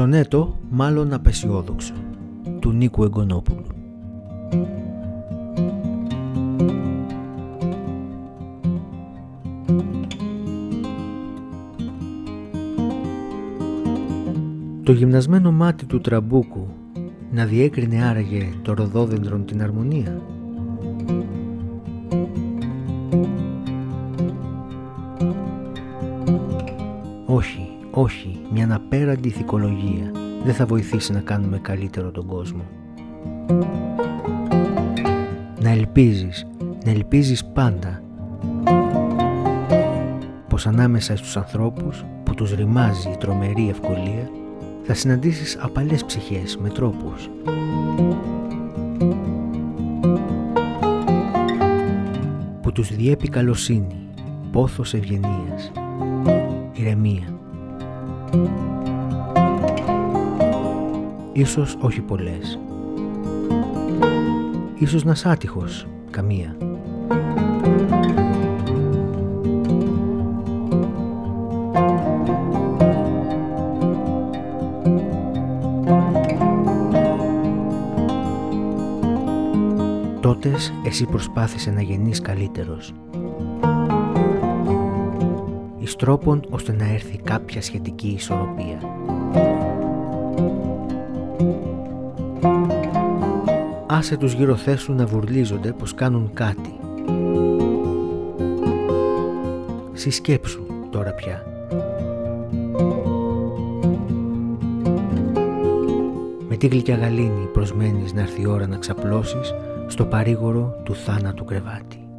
Σονέτο μάλλον απεσιόδοξο του Νίκου Εγκονόπουλου. Το γυμνασμένο μάτι του τραμπούκου να διέκρινε άραγε το ροδόδεντρον την αρμονία. Όχι, όχι, μια απέραντη ηθικολογία δεν θα βοηθήσει να κάνουμε καλύτερο τον κόσμο. Να ελπίζεις, να ελπίζεις πάντα πως ανάμεσα στους ανθρώπους που τους ρημάζει η τρομερή ευκολία θα συναντήσεις απαλές ψυχές με τρόπους. Που τους διέπει καλοσύνη, πόθος ευγενίας, ηρεμία. Ίσως όχι πολλές. Ίσως να σάτυχος, καμία. Τότες εσύ προσπάθησε να γεννείς καλύτερος. Εις τρόπον ώστε να έρθει κάποια σχετική ισορροπία. Άσε τους γύρω θέσου να βουρλίζονται πως κάνουν κάτι. Συσκέψου τώρα πια. Με τη γλυκιά γαλήνη προσμένεις να έρθει η ώρα να ξαπλώσεις στο παρήγορο του θάνατου κρεβάτι.